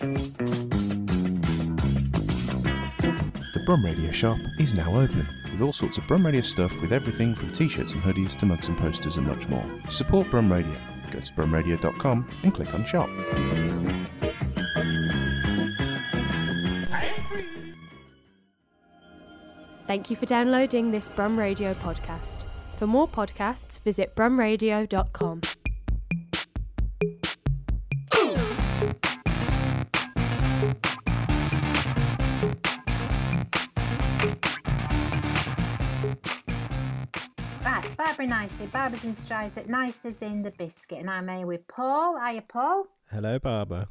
The Brum Radio shop is now open with all sorts of Brum Radio stuff with everything from t-shirts and hoodies to mugs and posters and much more. Support Brum Radio. Go to brumradio.com and click on shop. Thank you for downloading this Brum Radio podcast. For more podcasts, visit brumradio.com. Barbara Nicely. Barbara's in Strys Nice as in the biscuit. And I'm here with Paul. Hiya, Paul. Hello, Barbara.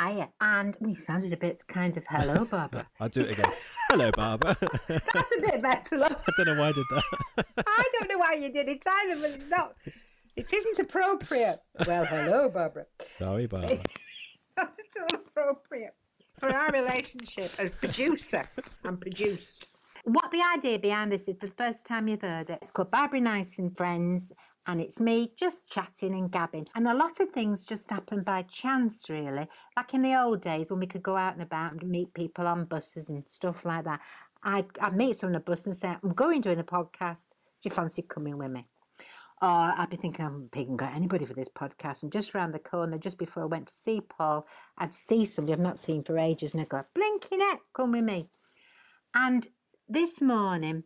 Hiya. And we sounded a bit kind of hello, Barbara. I'll do it again. Hello, Barbara. That's a bit better, love. I don't know why I did that. I don't know why you did it either, but it's not. It isn't appropriate. Well, hello, Barbara. Sorry, Barbara. Not at all appropriate for our relationship as producer and produced. What the idea behind this is the first time you've heard it. It's called Barbara Nice and Friends, and it's me just chatting and gabbing. And a lot of things just happen by chance, really. Like in the old days when we could go out and about and meet people on buses and stuff like that. I'd, I'd meet someone on a bus and say, I'm going doing a podcast. Do you fancy coming with me? Or I'd be thinking, I'm picking got anybody for this podcast. And just round the corner, just before I went to see Paul, I'd see somebody I've not seen for ages and I'd go, blinking it, come with me. And this morning,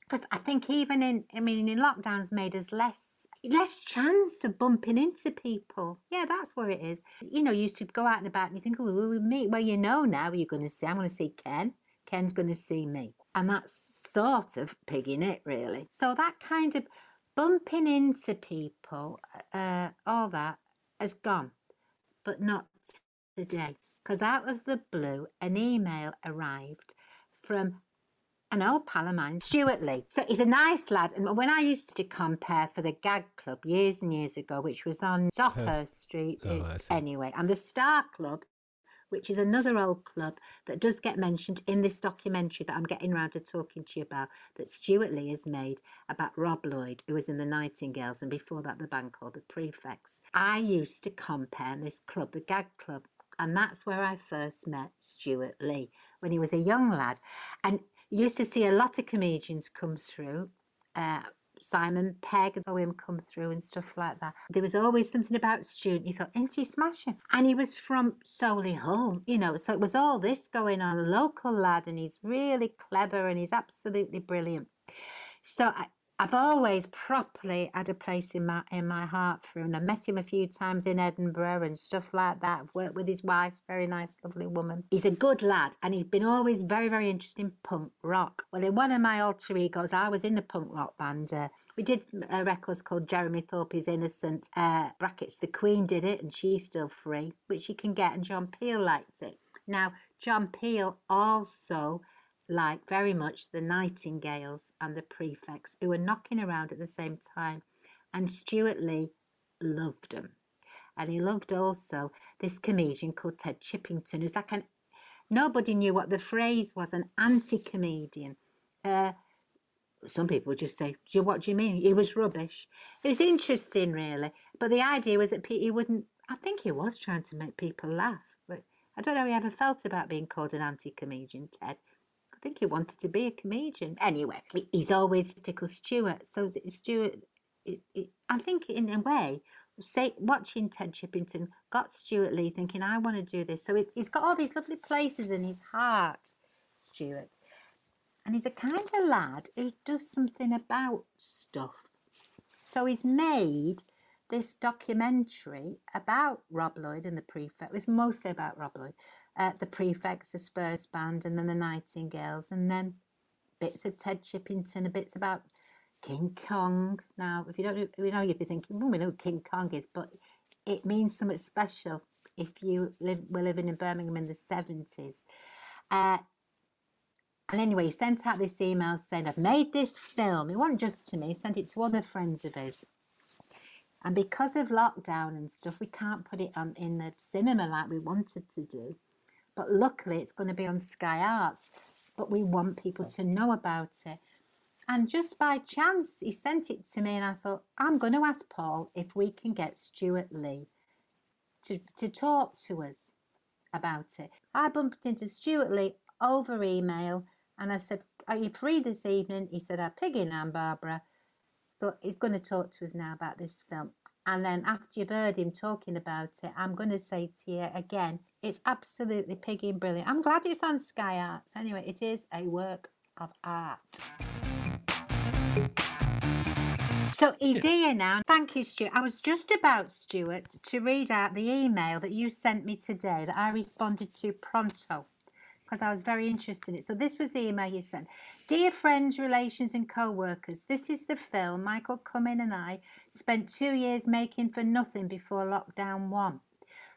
because I think even in, I mean, in lockdowns made us less, less chance of bumping into people. Yeah, that's where it is. You know, you used to go out and about and you think, oh, we'll meet. Well, you know now you're going to see, I'm going to see Ken. Ken's going to see me. And that's sort of pigging it, really. So that kind of bumping into people, uh, all that has gone, but not today. Because out of the blue, an email arrived from an old pal of mine, Stewart Lee. So he's a nice lad. And when I used to compare for the Gag Club years and years ago, which was on Sothurst Street, Oh, it's, anyway, and the Star Club, which is another old club that does get mentioned in this documentary that I'm getting round to talking to you about, that Stewart Lee has made about Rob Lloyd, who was in the Nightingales, and before that, the band called the Prefects. I used to compare this club, the Gag Club, and that's where I first met Stewart Lee when he was a young lad. And you used to see a lot of comedians come through. Uh, Simon Pegg and saw him come through and stuff like that. There was always something about Stewart. You thought, ain't he smashing? And he was from Solihull, you know, so it was all this going on. A local lad, and he's really clever and he's absolutely brilliant. So I, I've always properly had a place in my in my heart for him. I met him a few times in Edinburgh and stuff like that. I've worked with his wife, very nice, lovely woman. He's a good lad, and he's been always very, very interested in punk rock. Well, in one of my alter egos, I was in a punk rock band. Uh, we did uh, records called Jeremy Thorpe is Innocent. Uh, brackets, the Queen did it, and she's still free, which you can get, and John Peel liked it. Now, John Peel also like very much the Nightingales and the Prefects, who were knocking around at the same time. And Stuart Lee loved them. And he loved also this comedian called Ted Chippington, who's like an nobody knew what the phrase was an anti comedian. Uh, some people just say, "Do you- What do you mean? He was rubbish. It was interesting, really. But the idea was that he wouldn't, I think he was trying to make people laugh. But I don't know how he ever felt about being called an anti comedian, Ted. I think he wanted to be a comedian. Anyway, he's always tickled Stewart. So Stewart, it, it, I think in a way, say watching Ted Chippington got Stewart Lee thinking, I want to do this. So it, he's got all these lovely places in his heart, Stewart. And he's a kind of lad who does something about stuff. So he's made this documentary about Rob Lloyd and the Prefect. It was mostly about Rob Lloyd. Uh, the Prefects, the Spurs band, and then the Nightingales, and then bits of Ted Chippington, and bits about King Kong. Now, if you don't know, you know, you'd be thinking, well, we know who King Kong is, but it means something special if you live, were living in Birmingham in the 70s. Uh, and anyway, he sent out this email saying, I've made this film. It wasn't just to me, he sent it to other friends of his. And because of lockdown and stuff, we can't put it on in the cinema like we wanted to do. But luckily, it's going to be on Sky Arts. But we want people to know about it. And just by chance, he sent it to me, and I thought, I'm going to ask Paul if we can get Stewart Lee to, to talk to us about it. I bumped into Stewart Lee over email and I said, Are you free this evening? He said, I'm pigging Anne Barbara. So he's going to talk to us now about this film. And then after you've heard him talking about it, I'm going to say to you again, it's absolutely pigging brilliant. I'm glad it's on Sky Arts. Anyway, it is a work of art. So he's here now. Thank you, Stewart. I was just about, Stewart, to read out the email that you sent me today that I responded to pronto because I was very interested in it. So this was the email you sent. Dear friends, relations and co-workers, this is the film Michael Cumming and I spent two years making for nothing before lockdown one.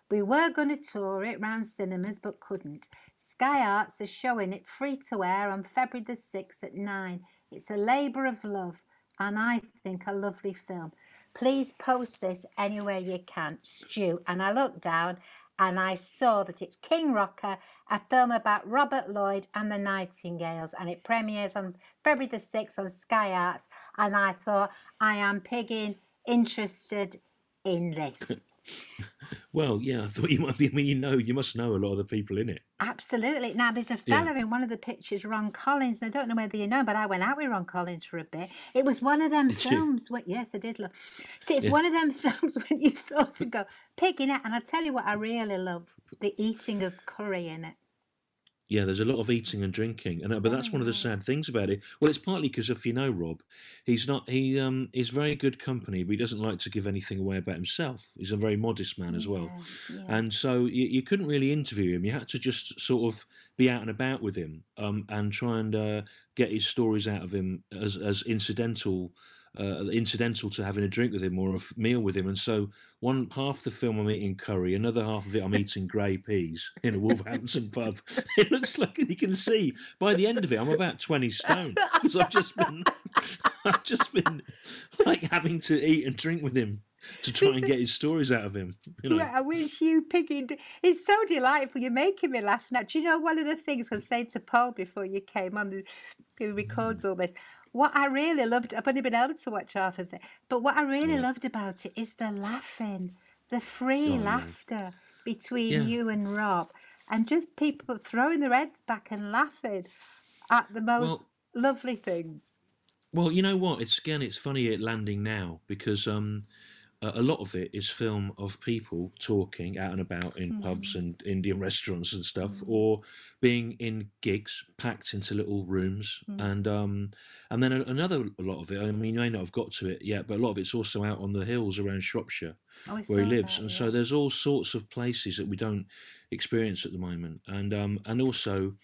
We were going to tour it round cinemas but couldn't. Sky Arts are showing it free to air on February the 6th at 9. It's a labour of love and I think a lovely film. Please post this anywhere you can, Stu. And I looked down and I saw that it's King Rocker, a film about Robert Lloyd and the Nightingales, and it premieres on February the 6th on Sky Arts. And I thought, I am pigging interested in this. Well, yeah, I thought you might be. I mean, you know, you must know a lot of the people in it. Absolutely. Now, there's a Yeah. fella in one of the pictures, Ron Collins. and I don't know whether you know, but I went out with Ron Collins for a bit. It was one of them Did films. Where, yes, I did. Look. See, it's Yeah. one of them films when you sort of go picking it. And I tell you what, I really love the eating of curry in it. Yeah, there's a lot of eating and drinking, and uh, but that's one of the sad things about it. Well, it's partly because if you know Rob, he's not he um he's very good company, but he doesn't like to give anything away about himself. He's a very modest man as well, Yeah, yeah. and so you, you couldn't really interview him. You had to just sort of be out and about with him, um, and try and uh, get his stories out of him as as incidental. Uh, incidental to having a drink with him or a f- meal with him, and so one half the film I'm eating curry, another half of it I'm eating grey peas in a Wolverhampton pub. It looks like, and you can see by the end of it, I'm about twenty stone because I've just been, I've just been like having to eat and drink with him to try and get his stories out of him. You know, Yeah, I wish you pigging. It's so delightful. You're making me laugh now. Do you know one of the things I was saying to Paul before you came on, who records all this? What I really loved, I've only been able to watch half of it, but what I really loved about it is the laughing, the free Oh, yeah. laughter between Yeah. you and Rob, and just people throwing their heads back and laughing at the most Well- lovely things. Well, you know what? It's again, it's funny it landing now because um, a a lot of it is film of people talking out and about in pubs and Indian restaurants and stuff, or being in gigs packed into little rooms, and um, and then a- another lot of it. I mean, you may not have got to it yet, but a lot of it's also out on the hills around Shropshire Oh, where he lives, that, and yeah. so there's all sorts of places that we don't experience at the moment, and um, and also.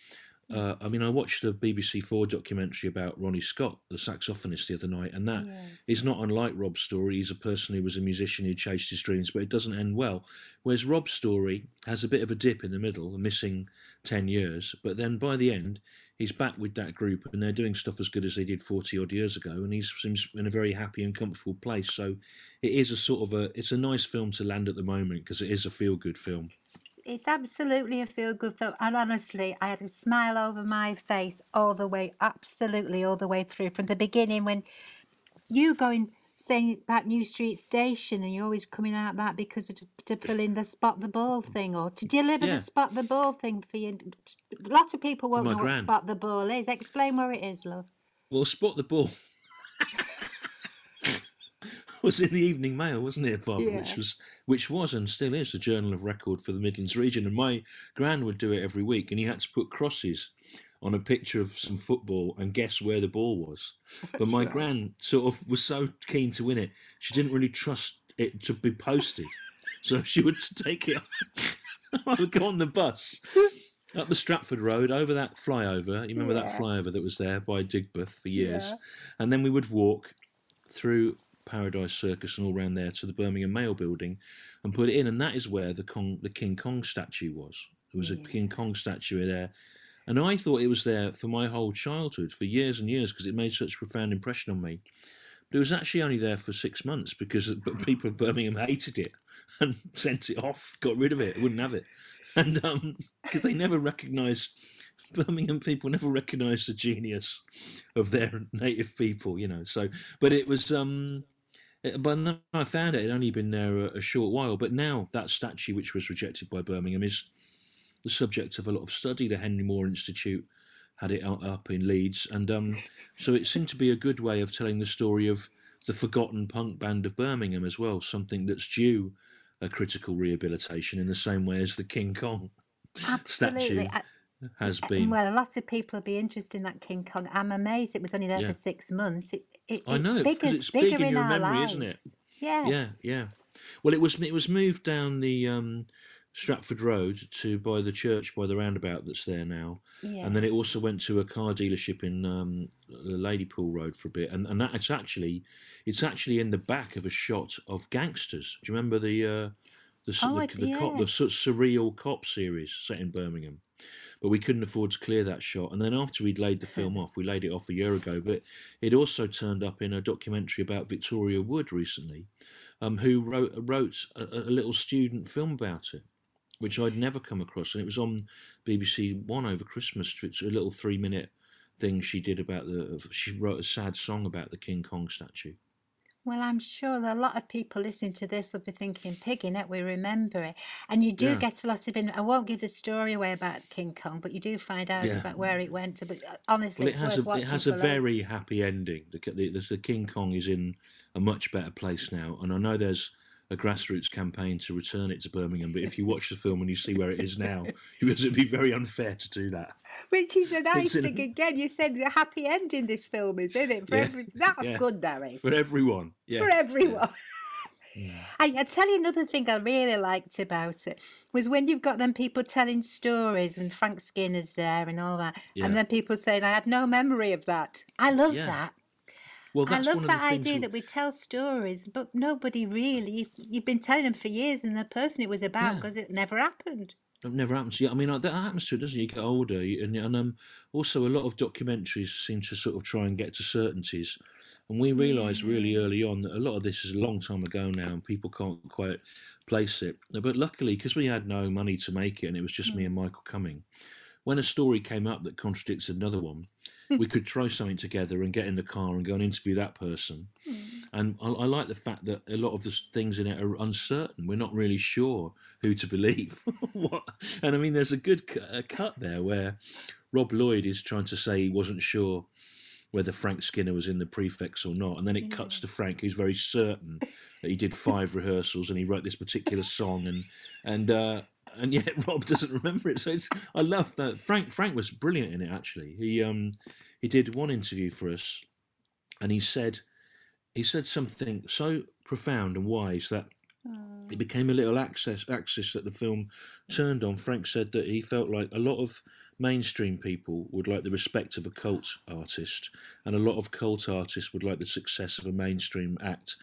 Uh, I mean, I watched a BBC Four documentary about Ronnie Scott, the saxophonist, the other night, and that is not unlike Rob's story. He's a person who was a musician who chased his dreams, but it doesn't end well. Whereas Rob's story has a bit of a dip in the middle, a missing 10 years, but then by the end, he's back with that group and they're doing stuff as good as they did 40 odd years ago, and he seems in a very happy and comfortable place. So it is a sort of a, it's a nice film to land at the moment because it is a feel good film. It's absolutely a feel good film. And honestly, I had a smile over my face all the way, absolutely all the way through from the beginning when you going saying about New Street Station and you're always coming out that because of, to fill in the spot the ball thing or to deliver Yeah. the spot the ball thing for you. A lot of people won't know what spot the ball is. Explain where it is, love. Well, Spot the Ball was in the Evening Mail, wasn't it, Bob? Yeah. Which was, which was, and still is, a journal of record for the Midlands region. And my gran would do it every week, and he had to put crosses on a picture of some football and guess where the ball was. But my gran sort of was so keen to win it, she didn't really trust it to be posted, so she would take it. I would go on the bus up the Stratford Road over that flyover. You remember that flyover that was there by Digbeth for years? Yeah. And then we would walk through Paradise Circus and all round there to the Birmingham Mail building and put it in. And that is where the Kong, the King Kong statue was. There was a King Kong statue there. And I thought it was there for my whole childhood, for years and years, because it made such a profound impression on me. But it was actually only there for six months because people of Birmingham hated it and sent it off, got rid of it, wouldn't have it. And because they never recognised, Birmingham people never recognised the genius of their native people, you know. So, but it was, um, but then I found it, had only been there a, a short while. But now that statue, which was rejected by Birmingham, is the subject of a lot of study. The Henry Moore Institute had it up in Leeds, and um, so it seemed to be a good way of telling the story of the forgotten punk band of Birmingham as well. Something that's due a critical rehabilitation in the same way as the King Kong Absolutely. statue has been. Well, a lot of people will be interested in that King Kong. I'm amazed it was only there Yeah. for six months. It, it, I know, 'cause figures it's big bigger in in your our memory, lives. isn't it? Yeah. Yeah, yeah. Well, it was it was moved down the um, Stratford Road to by the church by the roundabout that's there now, yeah. and then it also went to a car dealership in um, Ladypool Road for a bit, and and that it's actually it's actually in the back of a shot of Gangsters. Do you remember the uh, the Oh, the, the, cop, the surreal cop series set in Birmingham? But we couldn't afford to clear that shot, and then after we'd laid the film off, we laid it off a year ago. But it also turned up in a documentary about Victoria Wood recently, um, who wrote wrote a, a little student film about it, which I'd never come across, and it was on BBC One over Christmas. It's a little three minute thing she did about the. She wrote a sad song about the King Kong statue. Well, I'm sure that a lot of people listening to this will be thinking, Piggy, net we remember it. And you do Yeah. get a lot of, in- I won't give the story away about King Kong, but you do find out Yeah. about where it went. But uh, honestly, Well, it it's has a it has a very happy ending. The, the, the King Kong is in a much better place now, and I know there's a grassroots campaign to return it to Birmingham. But if you watch the film and you see where it is now, it would be very unfair to do that. Which is a nice in- thing again. You said a happy ending this film is, isn't it? For Yeah, every, that's yeah. good, Darry. for everyone. Yeah, For everyone. I, I tell you another thing I really liked about it was when you've got them people telling stories when Frank Skinner's there and all that, Yeah. and then people saying, "I had no memory of that." I love Yeah. that. Well, I love that the idea we- that we tell stories, but nobody really. You've, been telling them for years, and the person it was about Yeah. because it never happened. It never happens. Yeah, I mean, that happens to it, doesn't it? You get older, and, and um, also a lot of documentaries seem to sort of try and get to certainties. And we realised really early on that a lot of this is a long time ago now, and people can't quite place it. But luckily, because we had no money to make it, and it was just me and Michael Cumming, when a story came up that contradicts another one, we could throw something together and get in the car and go and interview that person. And I, I like the fact that a lot of the things in it are uncertain. We're not really sure who to believe. what? And I mean, there's a good cu- a cut there where Rob Lloyd is trying to say he wasn't sure whether Frank Skinner was in the Prefects or not, and then it cuts to Frank, who's very certain that he did five rehearsals and he wrote this particular song, and and uh, and yet Rob doesn't remember it. So it's, I love that Frank. Frank was brilliant in it. Actually, he um he did one interview for us, and he said he said something so profound and wise that it became a little access axis that the film turned on. Frank said that he felt like a lot of mainstream people would like the respect of a cult artist, and a lot of cult artists would like the success of a mainstream act,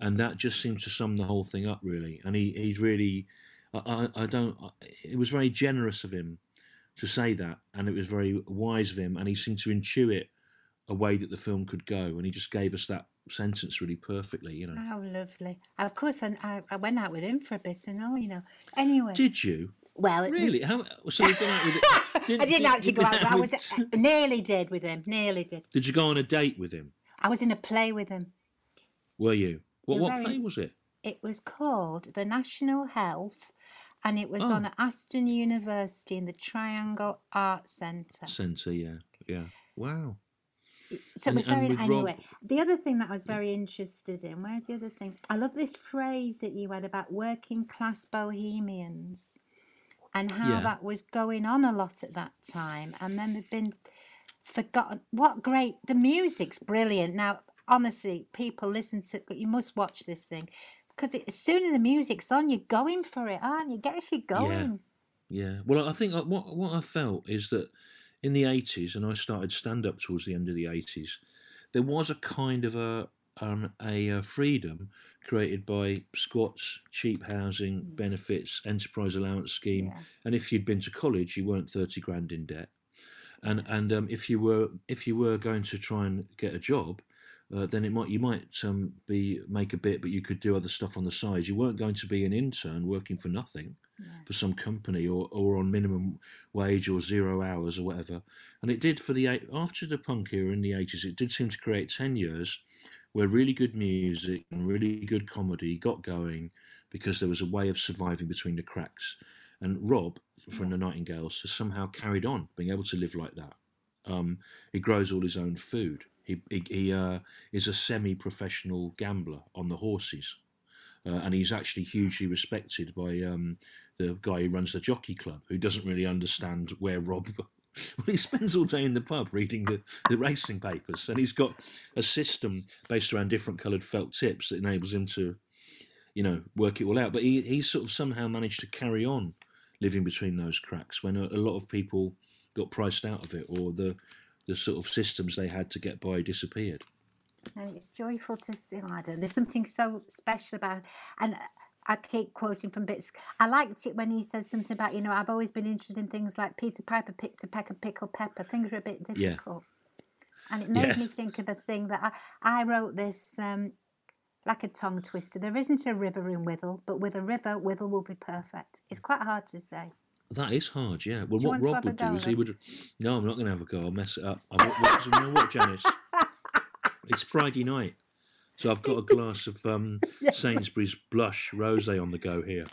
and that just seemed to sum the whole thing up really. And he he really, I I, I don't. It was very generous of him to say that, and it was very wise of him, and he seemed to intuit a way that the film could go, and he just gave us that sentence really perfectly, you know. How lovely! Of course, I, I, I went out with him for a bit and all, you know. Anyway, Did you well, was- really? How? So you out with it? I didn't did- actually go out. But I was with- I nearly did with him. Nearly did. Did you go on a date with him? I was in a play with him. Were you? What You're what very- play was it? It was called the National Health, and it was Oh. on at Aston University in the Triangle Art Centre. Centre, yeah, yeah. Wow. So it was and very with Rob- anyway. The other thing that I was very interested in. Where's the other thing? I love this phrase that you had about working class bohemians, and how Yeah. that was going on a lot at that time, and then they've been forgotten. What great! The music's brilliant. Now, honestly, people listen to. But you must watch this thing because as soon as the music's on, you're going for it, aren't you? Get you going. Yeah. Well, I think uh, what what I felt is that in the eighties, and I started stand up towards the end of the eighties, there was a kind of a um, a uh, freedom created by squats, cheap housing, benefits, enterprise allowance scheme, Yeah. and if you'd been to college, you weren't thirty grand in debt. And and um, if you were if you were going to try and get a job, uh, then it might you might um, be make a bit, but you could do other stuff on the side. You weren't going to be an intern working for nothing for some company or, or on minimum wage or zero hours or whatever. And it did for the eight after the punk era in the eighties. It did seem to create ten years where really good music and really good comedy got going because there was a way of surviving between the cracks. And Rob from the Nightingales has somehow carried on being able to live like that. Um, he grows all his own food. He he, he uh, is a semi-professional gambler on the horses, uh, and he's actually hugely respected by um, the guy who runs the jockey club, who doesn't really understand where Rob. Well, he spends all day in the pub reading the, the racing papers, and he's got a system based around different coloured felt tips that enables him to, you know, work it all out. But he he sort of somehow managed to carry on living between those cracks when a, a lot of people got priced out of it, or the the sort of systems they had to get by disappeared. And it's joyful to see. I don't. There's something so special about, and I keep quoting from bits. I liked it when he said something about, you know, I've always been interested in things like Peter Piper picked a peck of pickled pepper. Things are a bit Yeah. difficult, and it made Yeah. me think of a thing that I, I wrote this. Um, like a tongue twister. There isn't a river in Whittle, but with a river, Whittle will be perfect. It's quite hard to say. That is hard, yeah. Well, Do what Rob would do is he would. No, I'm not going to have a go. I'll mess it up. I, what, what, you know what, Janice? It's Friday night, so I've got a glass of um, Sainsbury's Blush Rosé on the go here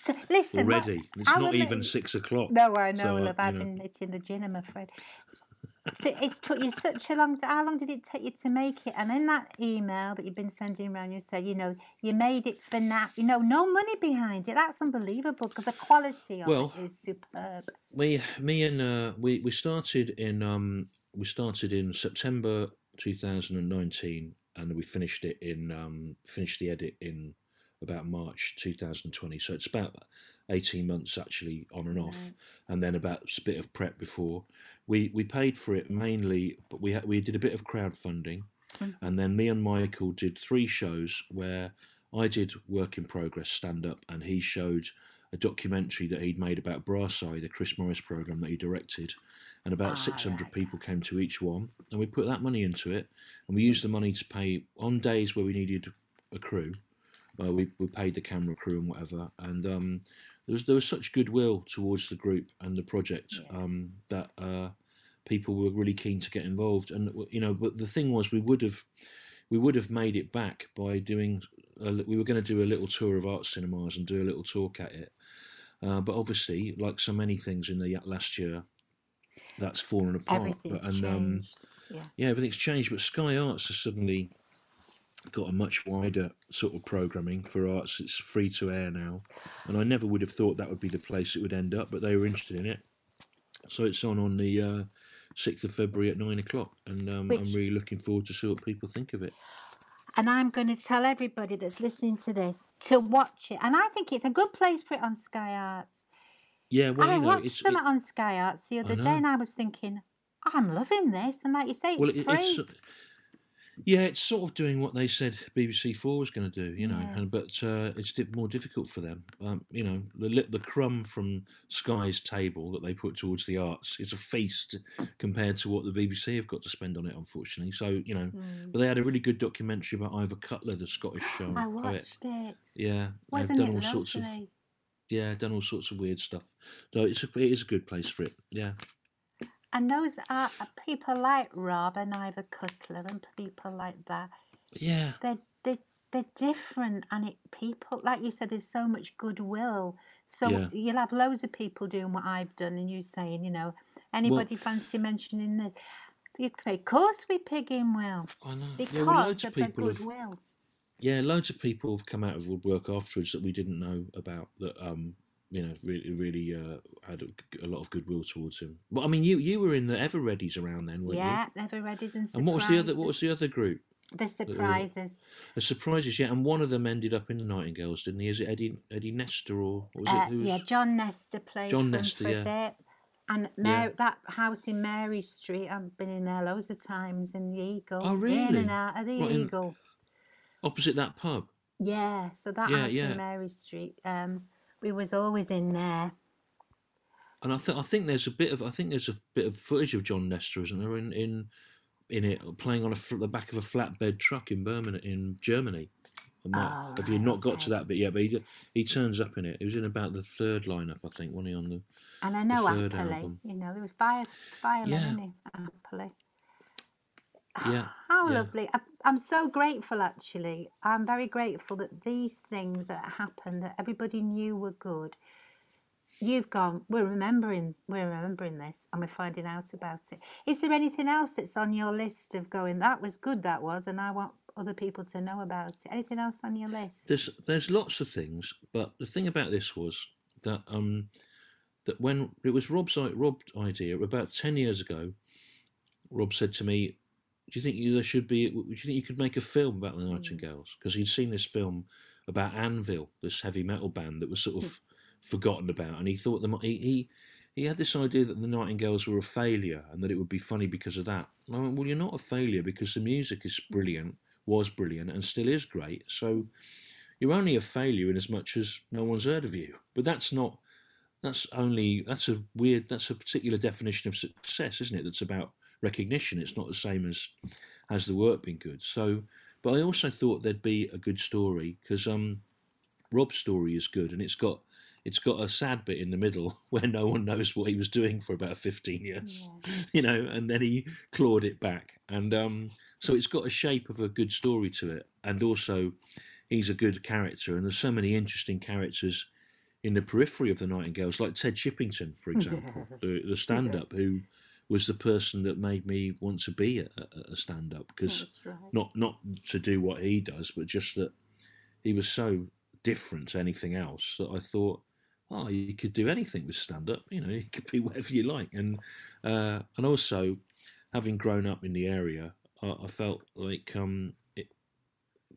So listen, already. It's not even six o'clock. No, I know, So, uh, love. I've know. been hitting the gin, I'm afraid. So it's took you such a long. Time. How long did it take you to make it? And in that email that you've been sending around, you said, you know, you made it for now. You know, no money behind it. That's unbelievable because the quality of Well, it is superb. We, me and uh, we we started in um we started in September 2019, and we finished it in um finished the edit in about March 2020. So it's about 18 months actually on and off, and then about a bit of prep before. We we paid for it mainly, but we had, we did a bit of crowdfunding, and then me and Michael did three shows where I did work in progress stand up, and he showed a documentary that he'd made about Brass Eye, the Chris Morris program that he directed, and about Ah, 600 right. people came to each one, and we put that money into it, and we used the money to pay on days where we needed a crew. Uh, we we paid the camera crew and whatever, and um, there was there was such goodwill towards the group and the project um, that uh, people were really keen to get involved. And you know, but the thing was, we would have we would have made it back by doing. A, we were going to do a little tour of art cinemas and do a little talk at it. Uh, but obviously, like so many things in the last year, that's fallen apart. Everything's But, and um, yeah. yeah, everything's changed. But Sky Arts has suddenly got a much wider sort of programming for arts. It's free to air now, and I never would have thought that would be the place it would end up. But they were interested in it, so it's on on the uh, sixth of February at nine o'clock, and um, I'm really looking forward to see what people think of it. And I'm going to tell everybody that's listening to this to watch it. And I think it's a good place for it on Sky Arts. Yeah, well, I you know, watched it's it- on Sky Arts the other day, and I was thinking, I'm loving this. And like you say, it's well, it, free. it's yeah, it's sort of doing what they said BBC Four was going to do, you know, Yeah. and but uh, it's more difficult for them. Um, you know, the the crumb from Sky's table that they put towards the arts is a feast compared to what the BBC have got to spend on it, unfortunately. So you know, but they had a really good documentary about Ivor Cutler, the Scottish um, I poet. watched it. Yeah, Wasn't they've done it all sorts of yeah, done all sorts of weird stuff. So it's a, it is a good place for it. Yeah. And those are people like Rob and Ivor Cutler and people like that. Yeah. They're, they're, they're different, and it people like you said. There's so much goodwill. So Yeah. you'll have loads of people doing what I've done, and you saying, you know, anybody fancy mentioning this? You say, of course we pig in well I know. because yeah, well, loads of of the people have. Yeah, loads of people have come out of woodwork afterwards that we didn't know about. That um, you know, really, really uh, had a, a lot of goodwill towards him. But I mean, you you were in the Ever-Readys around then, weren't you? Yeah, never readies and surprises. And what was the other? What was the other group? the surprises? The surprises, yeah. And one of them ended up in the Nightingales, didn't he? Is it Eddie Eddie Nestor or what was Uh, it? Who was, yeah, John Nestor played John Nestor, yeah. bit. And Mary, that house in Mary Street, I've been in there loads of times in the Eagle. Oh, really? In and out of the in- Eagle. opposite that pub. Yeah, so that Yeah, house yeah. in Mary Street, um, we was always in there. And I think I think there's a bit of I think there's a bit of footage of John Nestor, isn't there, in in in it playing on a the back of a flatbed truck in Birmingham in Germany. Might- Oh, have you not got to that bit yet? But he he turns up in it. He was in about the third lineup, I think, wasn't he on the? And I know happily, album. you know, there was fire, firemen, Yeah. innit? Happily. Yeah. How yeah. lovely. I, I'm so grateful, actually. I'm very grateful that these things that happened, that everybody knew were good, you've gone. We're remembering. We're remembering this, and we're finding out about it. Is there anything else that's on your list of going? That was good. That was, and I want other people to know about it. Anything else on your list? There's there's lots of things, but the thing about this was that um that when it was Rob's Rob's idea about ten years ago, Rob said to me, "Do you think you, there should be? Do you think you could make a film about the Nightingales?" Mm. Because he'd seen this film about Anvil, this heavy metal band that was sort of hmm. forgotten about, and he thought the he, he he had this idea that the Nightingales were a failure and that it would be funny because of that. And I went, "Well, you're not a failure because the music is hmm. brilliant, was brilliant, and still is great. So." you're only a failure in as much as no one's heard of you. But that's not. That's only. That's a weird. That's a particular definition of success, isn't it? That's about recognition. It's not the same as has the work been good. So, but I also thought there'd be a good story because um, Rob's story is good and it's got it's got a sad bit in the middle where no one knows what he was doing for about 15 years you know and then he clawed it back and um so it's got a shape of a good story to it and also he's a good character and there's so many interesting characters in the periphery of the nightingales like ted chippington for example the, the stand-up who was the person that made me want to be a, a, a stand-up because right. not not to do what he does, but just that he was so different to anything else that I thought, oh, you could do anything with stand up. You know, you could be whatever you like. And uh, and also, having grown up in the area, I, I felt like um, it,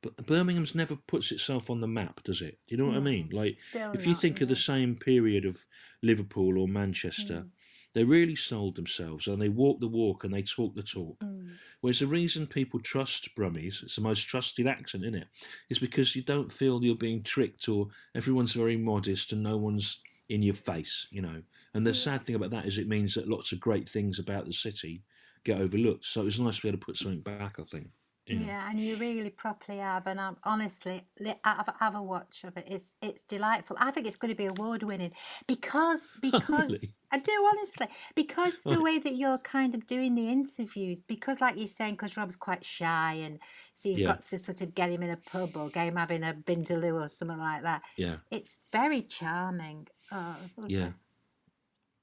but Birmingham's never puts itself on the map, does it? Do you know what I mean? Like, Still if you not, think of the same period of Liverpool or Manchester, they really sold themselves and they walk the walk and they talk the talk. Mm. Whereas the reason people trust Brummies, it's the most trusted accent in it, is because you don't feel you're being tricked or everyone's very modest and no one's in your face, you know. And the sad thing about that is it means that lots of great things about the city get overlooked. So it's nice to be able to put something back, I think. You know. Yeah, and you really properly have, and I'm honestly have, have a watch of it. It's it's delightful. I think it's going to be award winning because because really? I do honestly because the way that you're kind of doing the interviews because like you're saying because Rob's quite shy and so you've Yeah. got to sort of get him in a pub or get him having a vindaloo or something like that. Yeah. It's very charming. Oh. Yeah.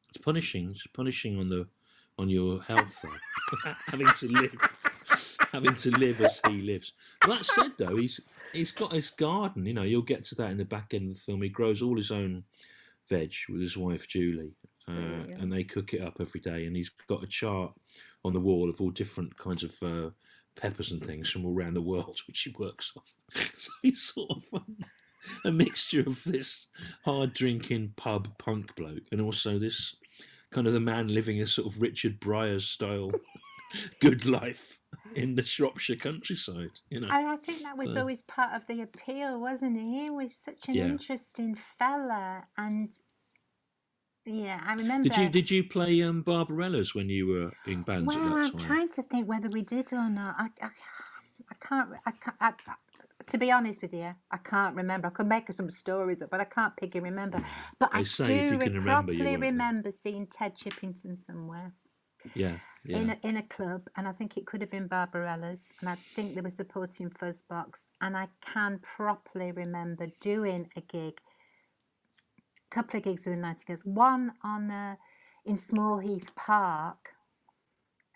It's punishing. It's punishing on the on your health having to live having to live as he lives. That said though, he's he's got his garden, you know, you'll get to that in the back end of the film. He grows all his own veg with his wife Julie. Uh, and they cook it up every day and he's got a chart on the wall of all different kinds of uh, peppers and things from all around the world which he works off. so he's sort of um, a mixture of this hard drinking pub punk bloke and also this kind of the man living a sort of Richard Briers style good life in the Shropshire countryside. You know, And I think that was So- always part of the appeal, wasn't it? He was such an Yeah. interesting fella, and yeah, I remember. did you did you play um, Barbarellas when you were in bands well, at that I'm time? trying to think whether we did or not. I, I, I can't. I can't. I, I- to be honest with you, I can't remember. I could make some stories up, but I can't pick and remember. But They I say do if you can re- remember, won't, remember seeing Ted Chippington somewhere. Yeah, yeah. in a, in a club, and I think it could have been Barbarella's, and I think they were supporting Fuzzbox, and I can properly remember doing a gig, a couple of gigs with the Nightingales, one on uh, in Smallheath Park,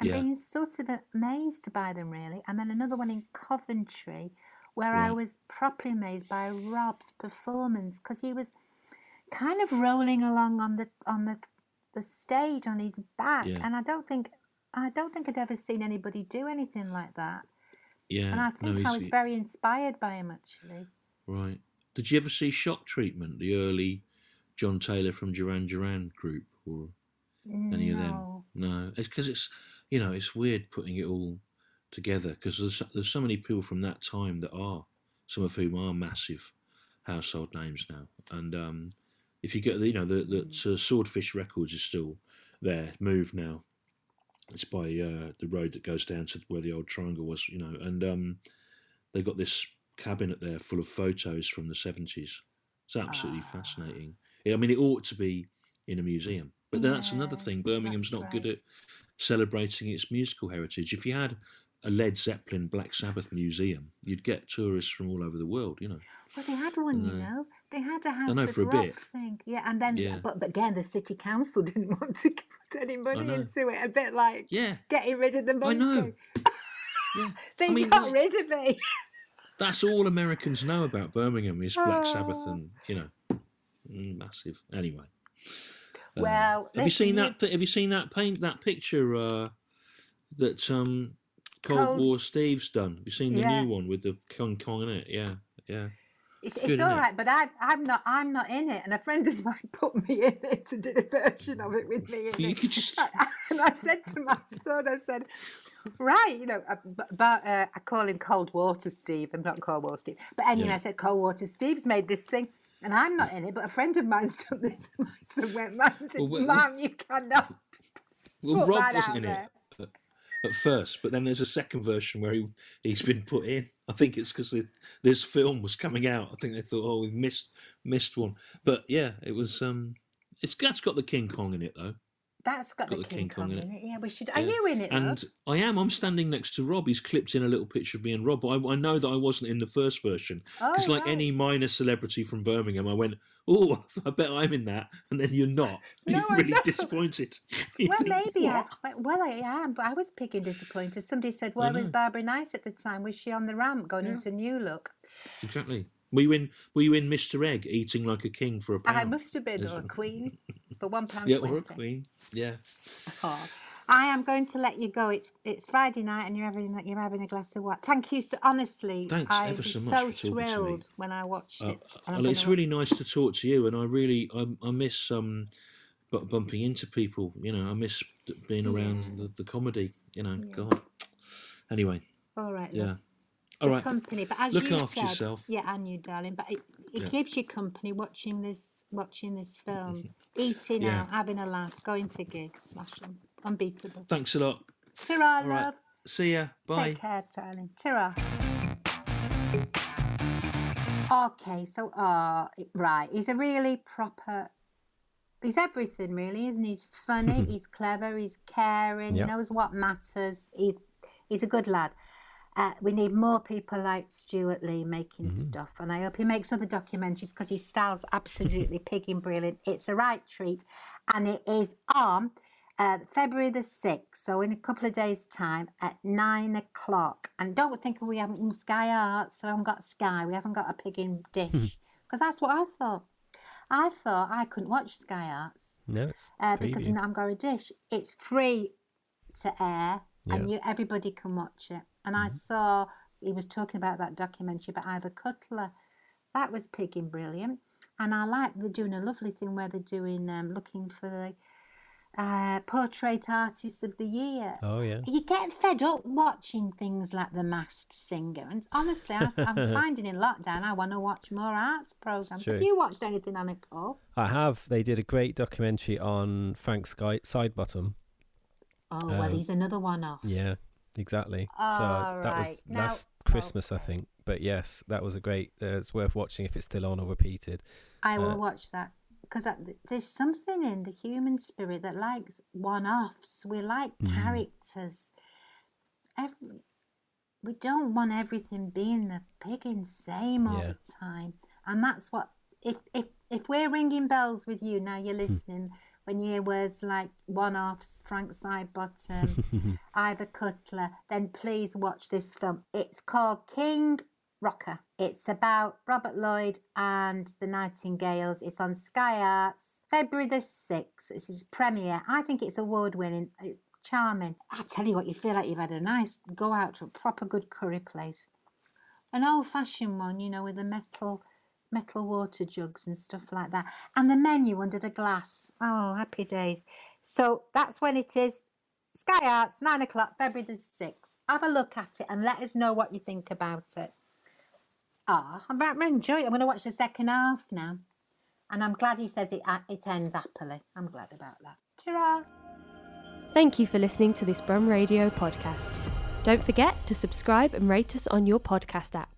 and Yeah. being sort of amazed by them really, and then another one in Coventry, where I was properly amazed by Rob's performance because he was kind of rolling along on the on the the stage on his back, Yeah. and I don't think I don't think I'd ever seen anybody do anything like that. yeah. And I no, think I was very inspired by him actually. Right. Did you ever see Shock Treatment, the early John Taylor from Duran Duran group, or any of them? No. No, it's because it's you know it's weird putting it all together because there's there's so many people from that time that are some of whom are massive household names now, and um, if you get the you know the the uh, Swordfish Records is still there, moved now. It's by uh, the road that goes down to where the old triangle was, you know, and um, they got this cabinet there full of photos from the seventies. It's absolutely fascinating. I mean, it ought to be in a museum, but then that's another thing. Birmingham's not good right. at celebrating its musical heritage. If you had a Led Zeppelin Black Sabbath museum, you'd get tourists from all over the world. You know, Well, they had one, you know. They had a house know, of for a bit. thing, yeah, and then Yeah. but but again, the city council didn't want to put any money into it. A bit like Yeah, getting rid of the money. I know. Yeah, They I mean, got like- rid of me. that's all Americans know about Birmingham is Black Sabbath, Oh. and you know, mm, massive. Anyway, Um, Well, have you seen listen, that? Have you seen that paint? That picture uh, that um, Cold, Cold- War Steve's done. Have you seen the Yeah. new one with the Kong Kong in it? Yeah, yeah. It's, it's isn't it? but I, I'm not. I'm not in it, and a friend of mine put me in it and did a version of it with me in You it. could just- And I said to my son, I said, "Right, you know, about uh, I call him Cold Water Steve. I'm not Cold Water Steve, but anyway, Yeah. I said Cold Water Steve's made this thing." And I'm not in it, but a friend of mine's done this. My son went round and said, Well, "Mum, you cannot." Well, Rob wasn't in there. it at, first, but then there's a second version where he he's been put in. I think it's because this film was coming out. I think they thought, oh, we've missed missed one. But yeah, it was. um It's that's got the King Kong in it though. That's got, Got the the King, King Kong Kong in it. it. Yeah, we should. Are Yeah. you in it? And love? I am. I'm standing next to Rob. He's clipped in a little picture of me and Rob. But I, I know that I wasn't in the first version because, Oh, like right. any minor celebrity from Birmingham, I went, "Oh, I bet I'm in that," and then you're not. No, you're really disappointed. You Well, think, maybe. I, well, I am, but I was picking disappointed. Somebody said, "Where was. Barbara Nice at the time? Was she on the ramp going Yeah. into New Look?" Exactly. Were you in? Were you in Mr. Egg eating like a king for a pound? I must have been or a queen for one pound Yeah, twenty. or a queen. Yeah. Oh. I am going to let you go. It's it's Friday night, and you're having you're having a glass of what? Thank you. So honestly, Thanks I ever so much so for talking to me. thrilled when I watched Uh, it. and it's really nice to talk to you, and I really I, I miss um, bu- bumping into people. You know, I miss being around the, the comedy. You know, God. Anyway, all right. yeah. love. All the right. company. But as Look you after said, yourself. yeah, and you, darling. But it, it Yeah. gives you company watching this, watching this film, eating Yeah. out, having a laugh, going to gigs, smashing, unbeatable. Thanks a lot. Ta-ra, All right. love. See ya. Bye. Take care, darling. Ta-ra. Okay, so uh right, he's a really proper. He's everything, really, isn't he? He's funny. he's clever. He's caring. Yep. He knows what matters. He, he's a good lad. Uh, we need more people like Stewart Lee making stuff, and I hope he makes other documentaries because his style's absolutely pigging brilliant. It's a right treat, and it is on uh, February the 6th, so in a couple of days' time at nine o'clock. And don't think we haven't in Sky Arts, so I haven't got Sky, we haven't got a pigging dish, because that's what I thought. I thought I couldn't watch Sky Arts No, it's uh, because preview. I haven't got a dish. It's free to air, and you everybody can watch it. And I saw he was talking about that documentary about Ivor Cutler. That was pigging brilliant, and I like they're doing a lovely thing where they're doing um, looking for the uh, portrait artist of the year. Oh yeah. You get fed up watching things like The Masked Singer, and honestly, I, I'm finding in lockdown I want to watch more arts programs. Have you watched anything, Anna Cole? I have. They did a great documentary on Frank Sky- Sidebottom. Oh well, Um, he's another one off. Yeah, exactly. so that right. was Now- last Christmas, I think. But yes, that was a great. Uh, it's worth watching if it's still on or repeated. I will Uh, watch that because there's something in the human spirit that likes one-offs. We like Mm. characters. Every, we don't want everything being the pig and same all Yeah. the time, and that's what. If if if we're ringing bells with you now, Hmm. you're listening. When you hear words like one-offs, Frank Sidebottom, Ivor Cutler, then please watch this film. It's called King Rocker. It's about Robert Lloyd and the Nightingales. It's on Sky Arts, February the 6th. It's his premiere. I think it's award winning. It's charming. I tell you what, you feel like you've had a nice go out to a proper good curry place. An old fashioned one, you know, with a metal metal water jugs and stuff like that. And the menu under the glass. Oh, happy days. So that's when it is. Sky Arts, 9 o'clock, February the 6th. Have a look at it and let us know what you think about it. Ah, I'm about to enjoy it. I'm going to watch the second half now. And I'm glad he says it, uh, it ends happily. I'm glad about that. Ta-ra! Thank you for listening to this Brum Radio podcast. Don't forget to subscribe and rate us on your podcast app.